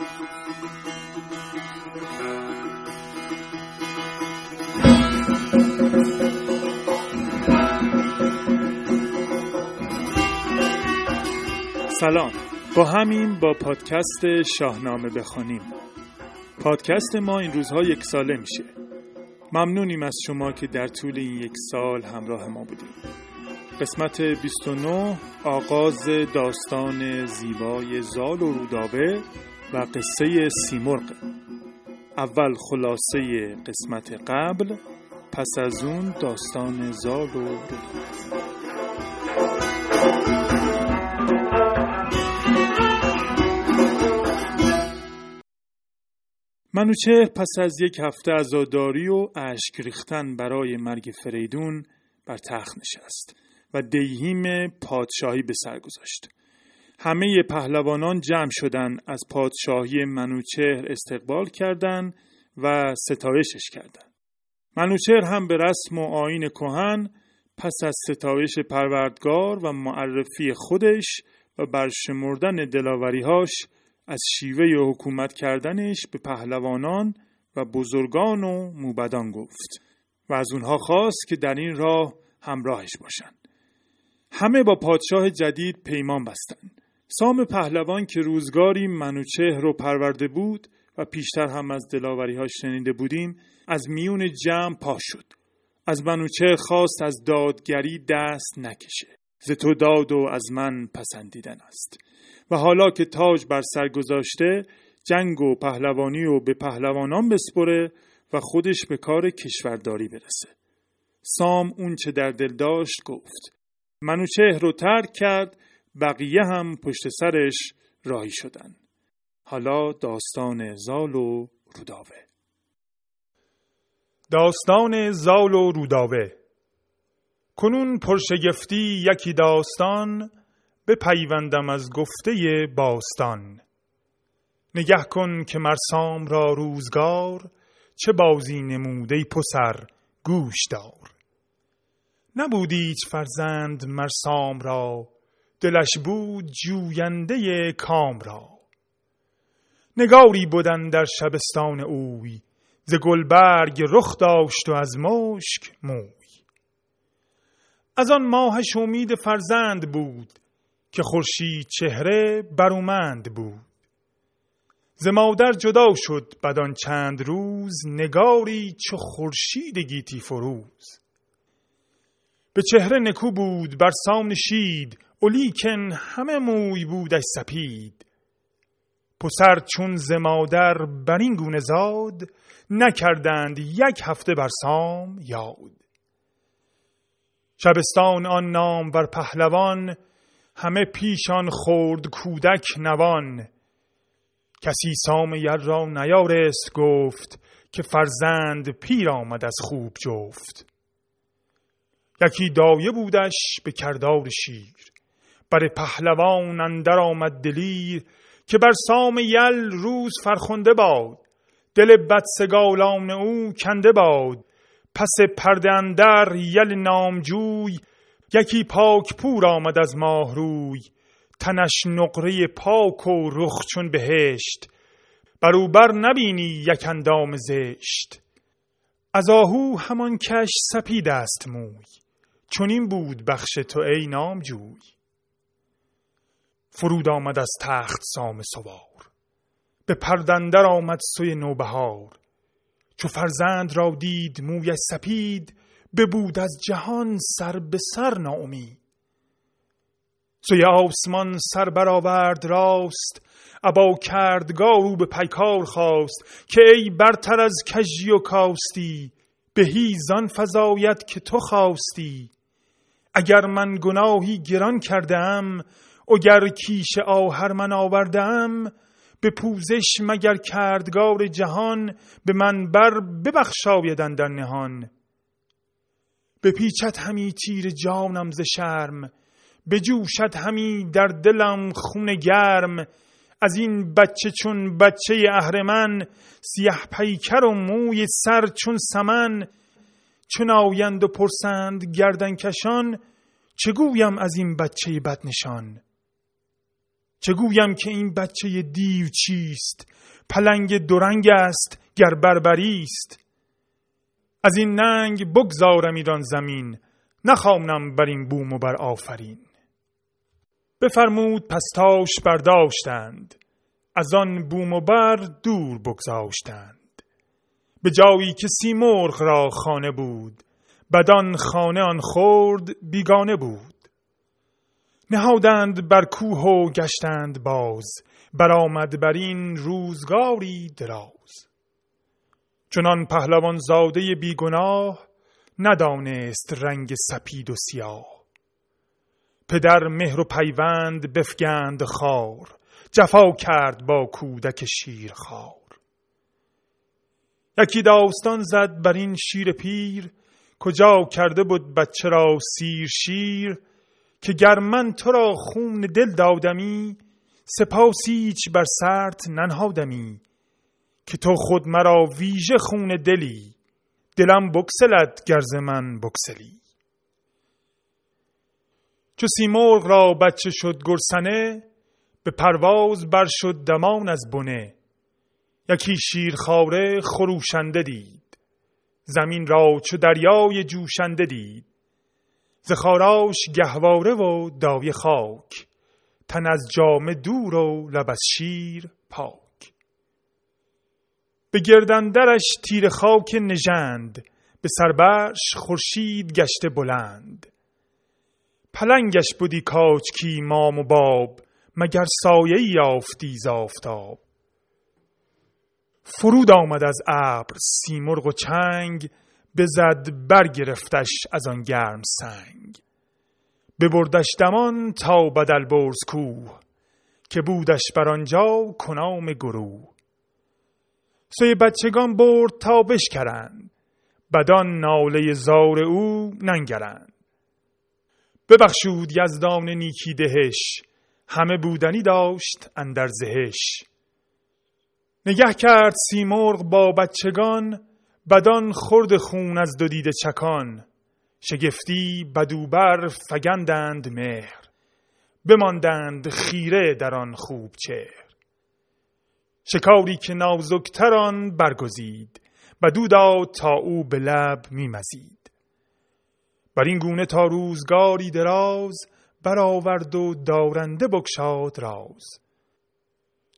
سلام. با همین با پادکست شاهنامه بخوانیم پادکست ما این روزها یک ساله میشه. ممنونیم از شما که در طول این یک سال همراه ما بودیم قسمت 29 آغاز داستان زیبای زال و رودابه. و قصه سیمرغ اول خلاصه قسمت قبل پس از اون داستان زال و منوچه پس از یک هفته عزاداری و اشک ریختن برای مرگ فریدون بر تخت نشست و دیهیم پادشاهی به سر گذاشت. همه پهلوانان جمع شدند از پادشاهی منوچهر استقبال کردند و ستایشش کردند. منوچهر هم به رسم و آین کهن پس از ستایش پروردگار و معرفی خودش و برشمردن دلاوریهاش از شیوه حکومت کردنش به پهلوانان و بزرگان و موبدان گفت و از اونها خواست که در این راه همراهش باشند. همه با پادشاه جدید پیمان بستند. سام پهلوان که روزگاری منوچهر رو پرورده بود و پیشتر هم از دلاوری ها شنیده بودیم از میون جمع پا شد. از منوچهر خواست از دادگری دست نکشه. ز تو داد و از من پسندیدن است. و حالا که تاج بر سر گذاشته جنگ و پهلوانی و به پهلوانان بسپره و خودش به کار کشورداری برسه. سام اون چه در دل داشت گفت. منوچهر رو ترک کرد بقیه هم پشت سرش راهی شدن. حالا داستان زال و روداوه. داستان زال و روداوه. کنون پرشگفتی یکی داستان بپیوندم از گفته باستان. نگه کن که مرسام را روزگار چه بازی نموده پسر گوش دار نبود هیچ فرزند مرسام را دلش بود جوینده کام را. نگاری بودن در شبستان اوی ز گلبرگ رخ داشت و از مشک موی. از آن ماهش امید فرزند بود که خورشید چهره برومند بود. ز مادر جدا شد بدان چند روز نگاری چو خورشید گیتی فروز. به چهره نکو بود بر سام نشید ولیکن همه موی بودش سپید. پسر چون ز مادر بر این گونه زاد نکردند یک هفته بر سام یاد. شبستان آن نام بر پهلوان همه پیشان خورد کودک نوان. کسی سام یر را نیارست گفت که فرزند پیر آمد از خوب جفت. یکی دایه بودش به کردار شیر. بر پهلوان اندر آمد دلیر که بر سام یل روز فرخنده باد. دل بدسگالان او کنده باد. پس پرده اندر یل نامجوی یکی پاک پور آمد از ماه روی. تنش نقره پاک و رخ چون بهشت. بروبر نبینی یک اندام زشت. از آهو همان کش سپید است موی. چون این بود بخش تو ای نامجوی. فرود آمد از تخت سام سوار. به پردندر آمد سوی نوبهار. چو فرزند را دید موی سپید ببود از جهان سر به سر ناامید. سوی آسمان سر برآورد راست ابا کردگار او به پیکار خواست که ای برتر از کژی و کاستی بهی زان فزاید که تو خواستی. اگر من گناهی گران کردم اگر کیش آهر من آوردم به پوزش مگر کردگار جهان به من بر ببخشایدن در نهان. بپیچد همی تیر جانم ز شرم بجوشد همی در دلم خون گرم. از این بچه چون بچه اهرمن سیه پیکر و موی سر چون سمن. چون آیند و پرسند گردن کشان چگویم از این بچه بدنشان؟ چه گویم که این بچه دیو چیست؟ پلنگ درنگ است گر بربری است. از این ننگ بگذارم ایران زمین نخوانم بر این بوم و بر آفرین. بفرمود پستاش برداشتند از آن بوم و بر دور بگذاشتند. به جایی که سیمرغ را خانه بود بدان خانه آن خورد بیگانه بود. نهادند بر کوه و گشتند باز برآمد بر این روزگاری دراز. چنان پهلوان زاده بیگناه ندانست رنگ سپید و سیاه. پدر مهر و پیوند بفگند خار جفا کرد با کودک شیر خار یکی داستان زد بر این شیر پیر کجا کرده بود بچه را سیر شیر که گر من تو را خون دل دادمی سپاسیچ بر سرت ننهادمی که تو خود مرا ویژه خون دلی دلم بکسلت گرز من بکسلی چو سیمرغ را بچه شد گرسنه به پرواز بر شد دمان از بنه. یکی شیرخواره خروشنده دید زمین را چو دریای جوشنده دید. زخاراش گهواره و داوی خاک تن از جام دور و لب از شیر پاک. به گردندرش تیر خاک نژند به سربرش خورشید گشته بلند. پلنگش بودی کاچکی مام و باب مگر سایه یافتی ز آفتاب. فرود آمد از ابر سیمرغ و چنگ بزد برگرفتش از آن گرم سنگ. ببردش دمان تا بدل برز کوه که بودش بر آنجا کنام گروه. سوی بچگان برد تا بشکرند بدان ناله زار او ننگرند. ببخشود یزدان نیکی دهش همه بودنی داشت اندر زهش نگه کرد سیمرغ با بچگان بدان خورد خون از دو دیده چکان شگفتی بدوبر فگندند مهر بماندند خیره در آن خوب چهر. شکاری که نازکتران برگزید بدو داد تا او به لب میمزید. بر این گونه تا روزگاری دراز برآورد و دارنده بکشاد راز.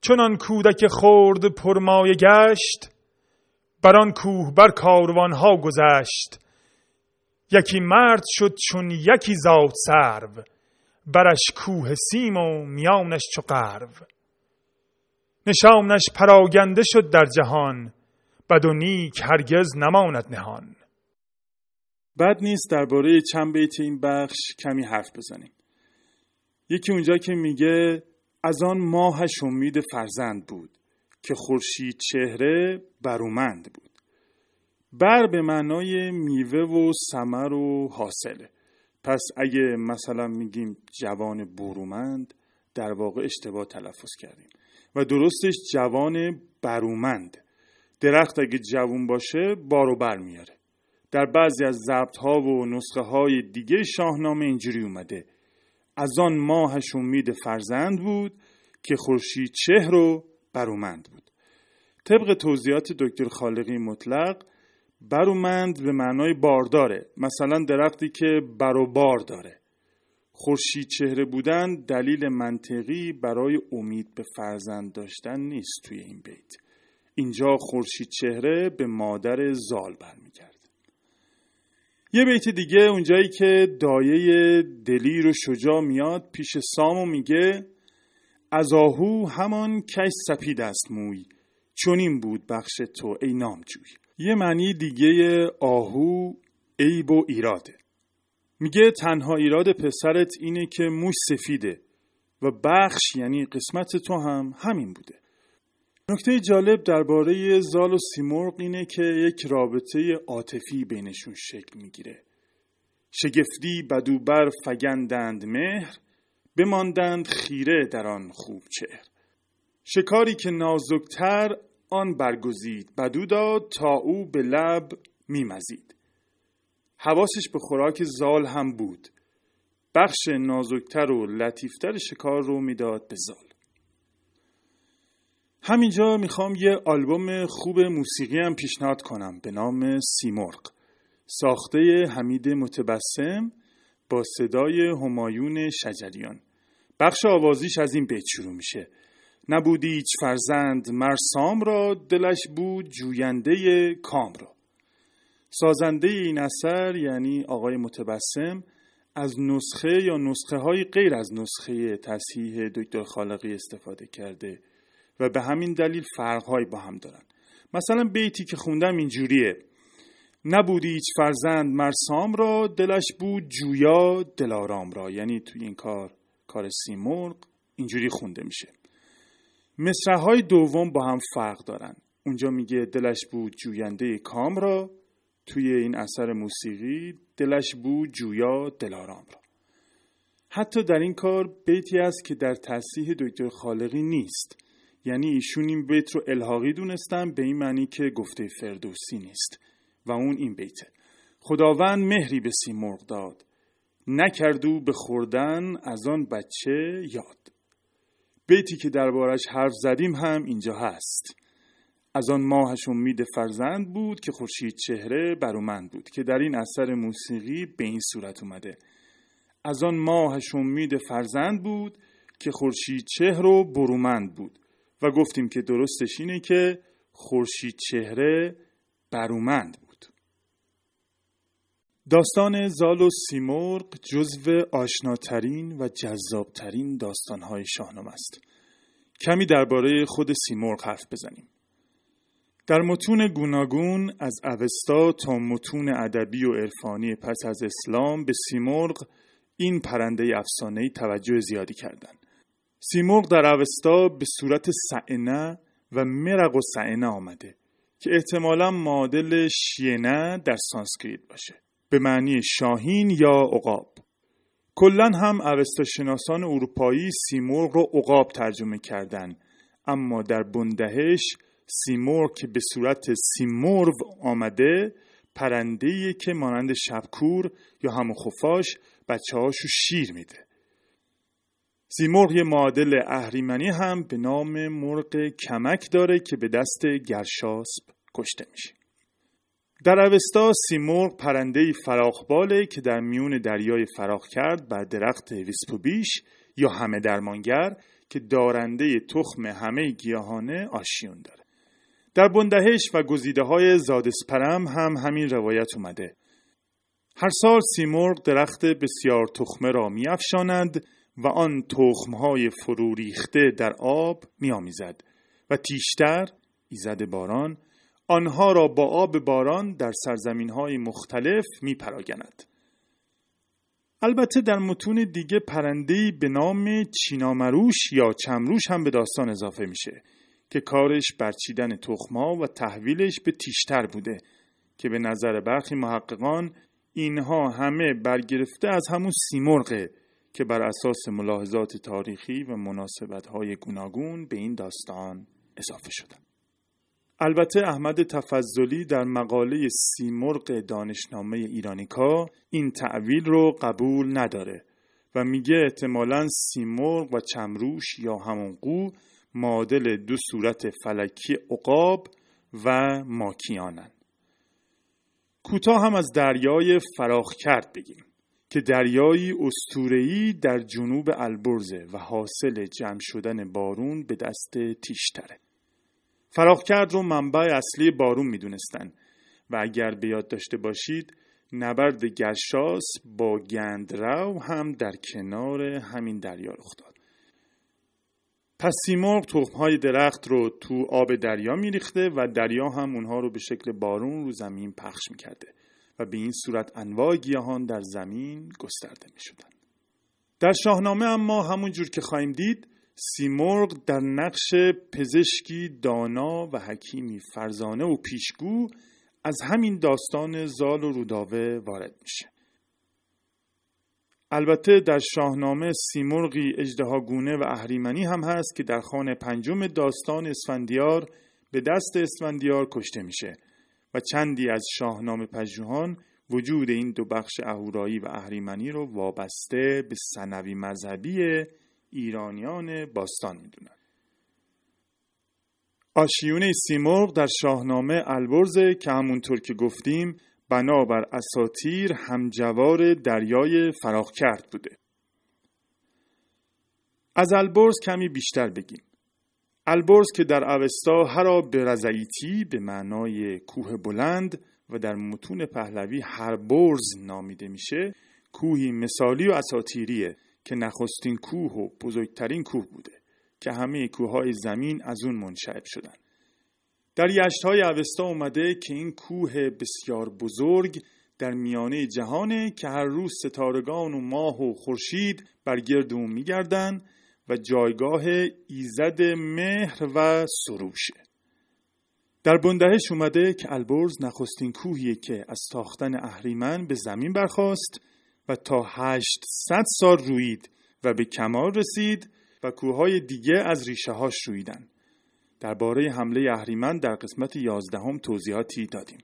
چنان کودک خورد پرمایه گشت بر آن کوه بر کاروان ها گذشت. یکی مرد شد چون یکی زاد سرو برش کوه سیم و میانش چو قرو. نشانش پراگنده شد در جهان بد و نیک هرگز نماند نهان. بد نیست درباره چند بیت این بخش کمی حرف بزنیم. یکی اونجا که میگه از آن ماهش امید فرزند بود. که خورشید چهره برومند بود. بر به معنای میوه و سمر و حاصله پس اگه مثلا میگیم جوان برومند در واقع اشتباه تلفظ کردیم. و درستش جوان برومند. درخت اگه جوون باشه بارو بر میاره. در بعضی از ضبط ها و نسخه های دیگه شاهنامه اینجوری اومده. از آن ماهش امید فرزند بود که خورشید چهر و برومند بود. طبق توضیحات دکتر خالقی مطلق برومند به معنای بارداره مثلا درختی که بار داره. خورشید چهره بودن دلیل منطقی برای امید به فرزند داشتن نیست توی این بیت. اینجا خورشید چهره به مادر زال برمیگرده. یه بیت دیگه اونجایی که دایه دلیر و شجاع میاد پیش سامو میگه از آهو همان کش سپید است موی. چون این بود بخش تو ای نامجوی. یه معنی دیگه آهو عیب و ایراده. میگه تنها ایراد پسرت اینه که موش سفیده و بخش یعنی قسمت تو هم همین بوده. نکته جالب درباره زال و سیمرغ اینه که یک رابطه عاطفی بینشون شکل می‌گیره. شگفتی بدوبر فگندند مهر بماندند خیره در آن خوب چهر. شکاری که نازکتر آن برگزید. بدو داد تا او به لب میمزید. حواسش به خوراک زال هم بود. بخش نازکتر و لطیفتر شکار رو می‌داد به زال. همینجا می‌خوام یه آلبوم خوب موسیقی هم پیشنهاد کنم به نام سیمرغ. ساخته حمید متبسم. با صدای همایون شجریان. بخش آوازیش از این بیت شروع میشه. نبودی هیچ فرزند مرسام را دلش بود جوینده کام را. سازنده این اثر یعنی آقای متبسم از نسخه یا نسخه های غیر از نسخه تصحیح دکتر خالقی استفاده کرده و به همین دلیل فرقهایی با هم دارن. مثلا بیتی که خوندم اینجوریه. نبودی هیچ فرزند مرسام را دلش بود جویا دلارام را. یعنی توی این کار کار سیمرغ اینجوری خونده میشه. مصرع دوم با هم فرق دارن. اونجا میگه دلش بود جوینده کام را. توی این اثر موسیقی دلش بود جویا دلارام را. حتی در این کار بیتی است که در تصحیح دکتر خالقی نیست. یعنی ایشون این بیت رو الحاقی دونستن به این معنی که گفته فردوسی نیست. و اون این بیته. خداوند مهری به سیمرغ داد. نکردو به خوردن از آن بچه یاد. بیتی که دربارش حرف زدیم هم اینجا هست. از آن ماهش امید فرزند بود که خورشید چهره برومند بود که در این اثر موسیقی به این صورت اومده. از آن ماهش امید فرزند بود که خورشید چهر و برومند بود. و گفتیم که درستش اینه که خورشید چهره برومند داستان زال و سیمرغ جزو آشناترین و جذابترین داستانهای شاهنامه است. کمی درباره خود سیمرغ حرف بزنیم. در متون گوناگون از اوستا تا متون ادبی و عرفانی پس از اسلام به سیمرغ این پرنده افسانه‌ای توجه زیادی کردند. سیمرغ در اوستا به صورت سعنه و مرغو سئنه آمده که احتمالا معادل شینه در سانسکریت باشه. به معنی شاهین یا عقاب. کلا هم اوستا شناسان اروپایی سیمرغ رو عقاب ترجمه کردند. اما در بندهش سیمرغ که به صورت سیمرو آمده پرنده که مانند شبکور یا همون خفاش بچه هاشو شیر میده. سیمرغ یه معادل اهریمنی هم به نام مرغ کمک داره که به دست گرشاسب کشته میشه. در اوستا سیمرغ پرنده فراخباله که در میون دریای فراخ کرد بر درخت ویسپوبیش یا همه درمانگر که دارنده تخم همه گیاهانه آشیون داره در بندهش و گزیده های زادسپرم هم همین روایت اومده. هر سال سیمرغ درخت بسیار تخمه را می افشاند و آن تخمهای فرو ریخته در آب می آمیزد و تیشتر ایزد باران آنها را با آب باران در سرزمین های مختلف می پراگند. البته در متون دیگه پرندهی به نام چینامروش یا چمروش هم به داستان اضافه میشه که کارش برچیدن تخما و تحویلش به تیشتر بوده که به نظر برخی محققان اینها همه برگرفته از همون سیمرغه که بر اساس ملاحظات تاریخی و مناسبت های گوناگون به این داستان اضافه شدن. البته احمد تفضلی در مقاله سیمرغ دانشنامه ایرانیکا این تعویل رو قبول نداره و میگه احتمالا سیمرغ و چمروش یا همون قو معادل دو صورت فلکی عقاب و ماکیانن. کوتاه هم از دریای فراخ کرد بگیم که دریایی استورهی در جنوب البرزه و حاصل جمع شدن بارون به دست تیشتره. فراخ کرد رو منبع اصلی بارون می‌دونستن و اگر به یاد داشته باشید نبرد گرشاس با گندرو هم در کنار همین دریا رخ داد پس سیمرغ تخمهای درخت رو تو آب دریا میریخته و دریا هم اونها رو به شکل بارون رو زمین پخش می‌کرده و به این صورت انواع گیاهان در زمین گسترده می‌شدن. در شاهنامه اما همون جور که خواهیم دید سیمرغ در نقش پزشکی دانا و حکیمی فرزانه و پیشگو از همین داستان زال و روداوه وارد میشه. البته در شاهنامه سیمرغی اجدهاگونه و اهریمنی هم هست که در خانه پنجم داستان اسفندیار به دست اسفندیار کشته میشه و چندی از شاهنامه پژوهان وجود این دو بخش اهورایی و اهریمنی رو وابسته به سنوی مذهبی ایرانیان باستان می‌دونن. آشیونه سیمرغ در شاهنامه البرز که همونطور که گفتیم بنابر اساتیر همجوار دریای فراخ کرد بوده. از البرز کمی بیشتر بگیم. البرز که در اوستا هرا به رزعیتی به معنای کوه بلند و در متون پهلوی هر برز نامیده میشه کوهی مثالی و اساتیریه که نخستین کوه و بزرگترین کوه بوده که همه کوههای زمین از اون منشعب شدن. در های اوستا اومده که این کوه بسیار بزرگ در میانه جهانه که هر روز ستارگان و ماه و خورشید بر گرد اون میگردن و جایگاه ایزد مهر و سروشه در بندهش اومده که البرز نخستین کوهیه که از تاختن اهریمن به زمین برخواست و تا 800 سال روید و به کمال رسید و کوههای دیگه از ریشه هاش رویدن. درباره حمله اهریمن در قسمت یازدهم توضیحاتی دادیم.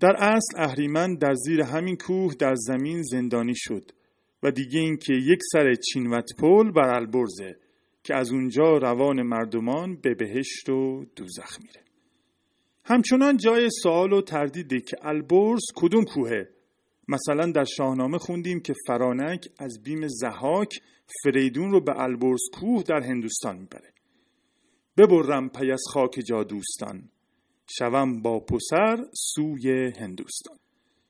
در اصل اهریمن در زیر همین کوه در زمین زندانی شد و دیگه اینکه یک سر چینوت پل بر البرزه که از اونجا روان مردمان به بهشت و دوزخ میره. همچنان جای سوال و تردیده که البرز کدوم کوهه مثلا در شاهنامه خوندیم که فرانک از بیم زهاک فریدون رو به البرز کوه در هندوستان می‌بره. ببرم پی از خاک جادوستان شوم با پسر سوی هندوستان.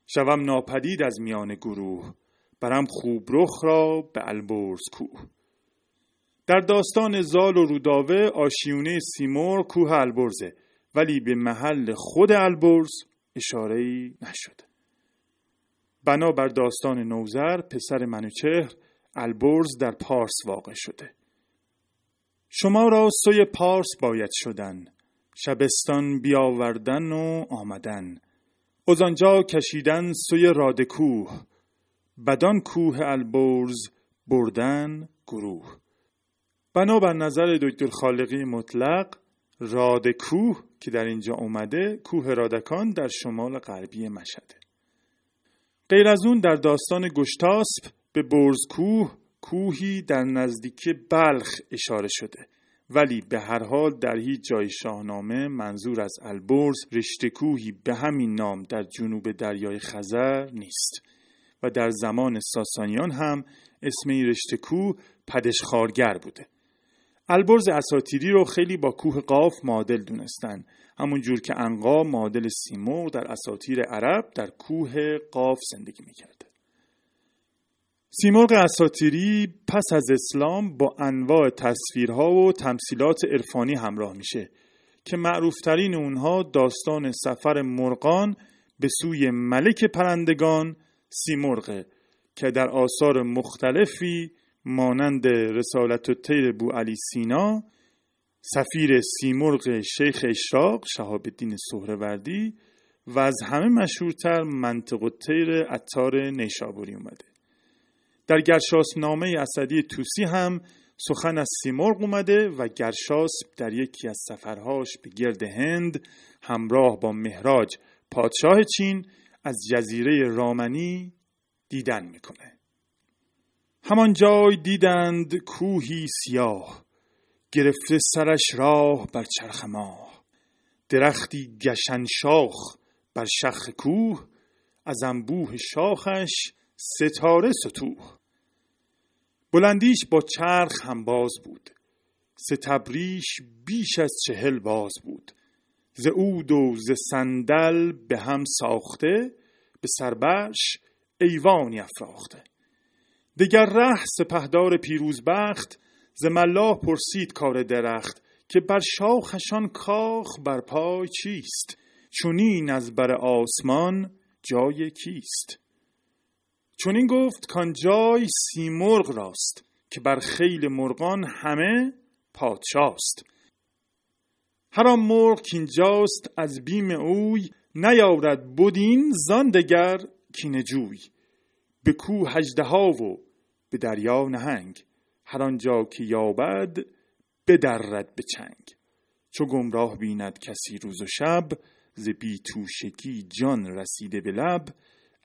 شوم ناپدید از میان گروه. برم خوب رخ را به البرز کوه در داستان زال و روداوه آشیونه سیمور کوه البرزه ولی به محل خود البرز اشاره نشده. بنابر داستان نوزر پسر منوچهر البرز در پارس واقع شده. شما را سوی پارس باید شدن شبستان بیاوردن و آمدن. از آنجا کشیدن سوی رادکوه بدان کوه البرز بردن گروه. بنابر نظر دکتر خالقی مطلق رادکوه که در اینجا اومده کوه رادکان در شمال غربی مشهده غیر از اون در داستان گشتاسپ به برزکوه کوهی در نزدیکی بلخ اشاره شده. ولی به هر حال در هیچ جای شاهنامه منظور از البرز رشته کوهی به همین نام در جنوب دریای خزر نیست. و در زمان ساسانیان هم اسم این رشته کوه پدشخارگر بوده. البرز اساتیری رو خیلی با کوه قاف معادل دونستن. همون جور که انقا معادل سیمرغ در اساتیر عرب در کوه قاف زندگی می‌کرده. سیمرغ اساتیری پس از اسلام با انواع تصویرها و تمثیلات عرفانی همراه میشه که معروفترین اونها داستان سفر مرغان به سوی ملک پرندگان سیمرغه که در آثار مختلفی مانند رسالت و تیر بو علی سینا سفیر سیمرغ شیخ اشراق شهاب الدین سهروردی و از همه مشهورتر منطق تیر اتار نیشابوری اومده. در گرشاس نامه اسدی توسی هم سخن از سیمرغ اومده و گرشاس در یکی از سفرهاش به گرد هند همراه با مهراج پادشاه چین از جزیره رامنی دیدن می‌کنه. همان جای دیدند کوهی سیاه گرفته سرش راه بر چرخ ماه درختی گشن شاخ بر شخ کوه از انبوه شاخش ستاره ستوه بلندیش با چرخ هم باز بود ستبریش بیش از چهل باز بود. ز عود و ز صندل به هم ساخته به سربش ایوانی افراخته. دگر ره سپهدار پیروزبخت ز ملاح پرسید کار درخت که بر شاخشان کاخ بر پای چیست؟ چونین از بر آسمان جای کیست؟ چونین گفت کان جای سیمرغ راست که بر خیل مرغان همه پادشاست. هر آن مرغ کینجاست از بیم اوی نیارد بدین زان دگر کینه جوی. به کو هجدها و به دریا نهنگ. هر آنجا که یابد بدرد به چنگ. چو گمراه بیند کسی روز و شب ز بی توشکی جان رسیده به لب.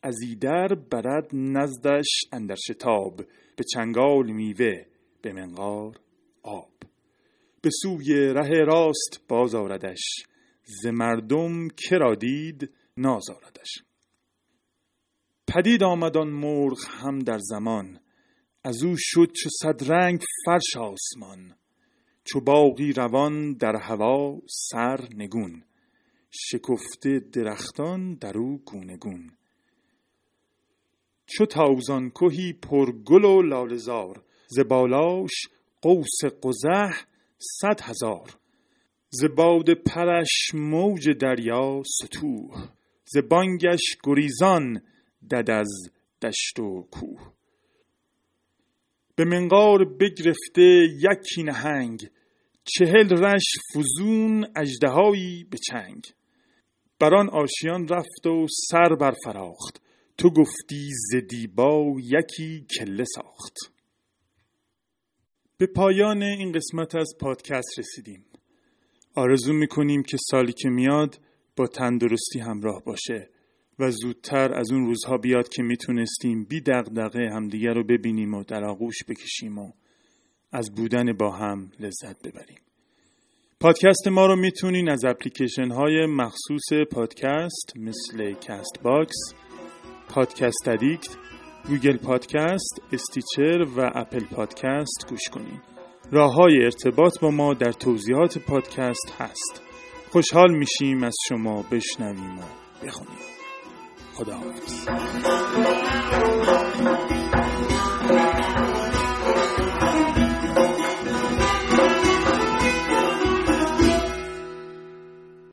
از ایدر برد نزدش اندر شتاب به چنگال میوه به منقار آب. به سوی ره راست باز آردش ز مردم کرا دید نازاردش پدید آمد آن مرغ هم در زمان. از او شد چو صد رنگ فرش آسمان. چو باغی روان در هوا سر نگون. شکفته درختان در او گونه گون چو تاوزان کهی پر گل و لالزار ز بالاش قوس قزح صد هزار. ز باد پرش موج دریا ستوه ز بانگش گریزان دد از دشت و کوه. به منقار بگرفته یکی نهنگ چهل رش فزون اژدهایی به چنگ. بر آشیان رفت و سر برفراخت تو گفتی ز دیبا یکی کله ساخت. به پایان این قسمت از پادکست رسیدیم. آرزو می‌کنیم که سالی که میاد با تندرستی همراه باشه. و زودتر از اون روزها بیاد که می‌تونستیم بی دغدغه همدیگه رو ببینیم و در آغوش بکشیم و از بودن با هم لذت ببریم پادکست ما رو می‌تونین از اپلیکیشن های مخصوص پادکست مثل Castbox، Podcast Addict، Google Podcasts، Stitcher و Apple Podcasts گوش کنین. راه های ارتباط با ما در توضیحات پادکست هست. خوشحال میشیم از شما بشنویم و بخونیم. خدا حافظ.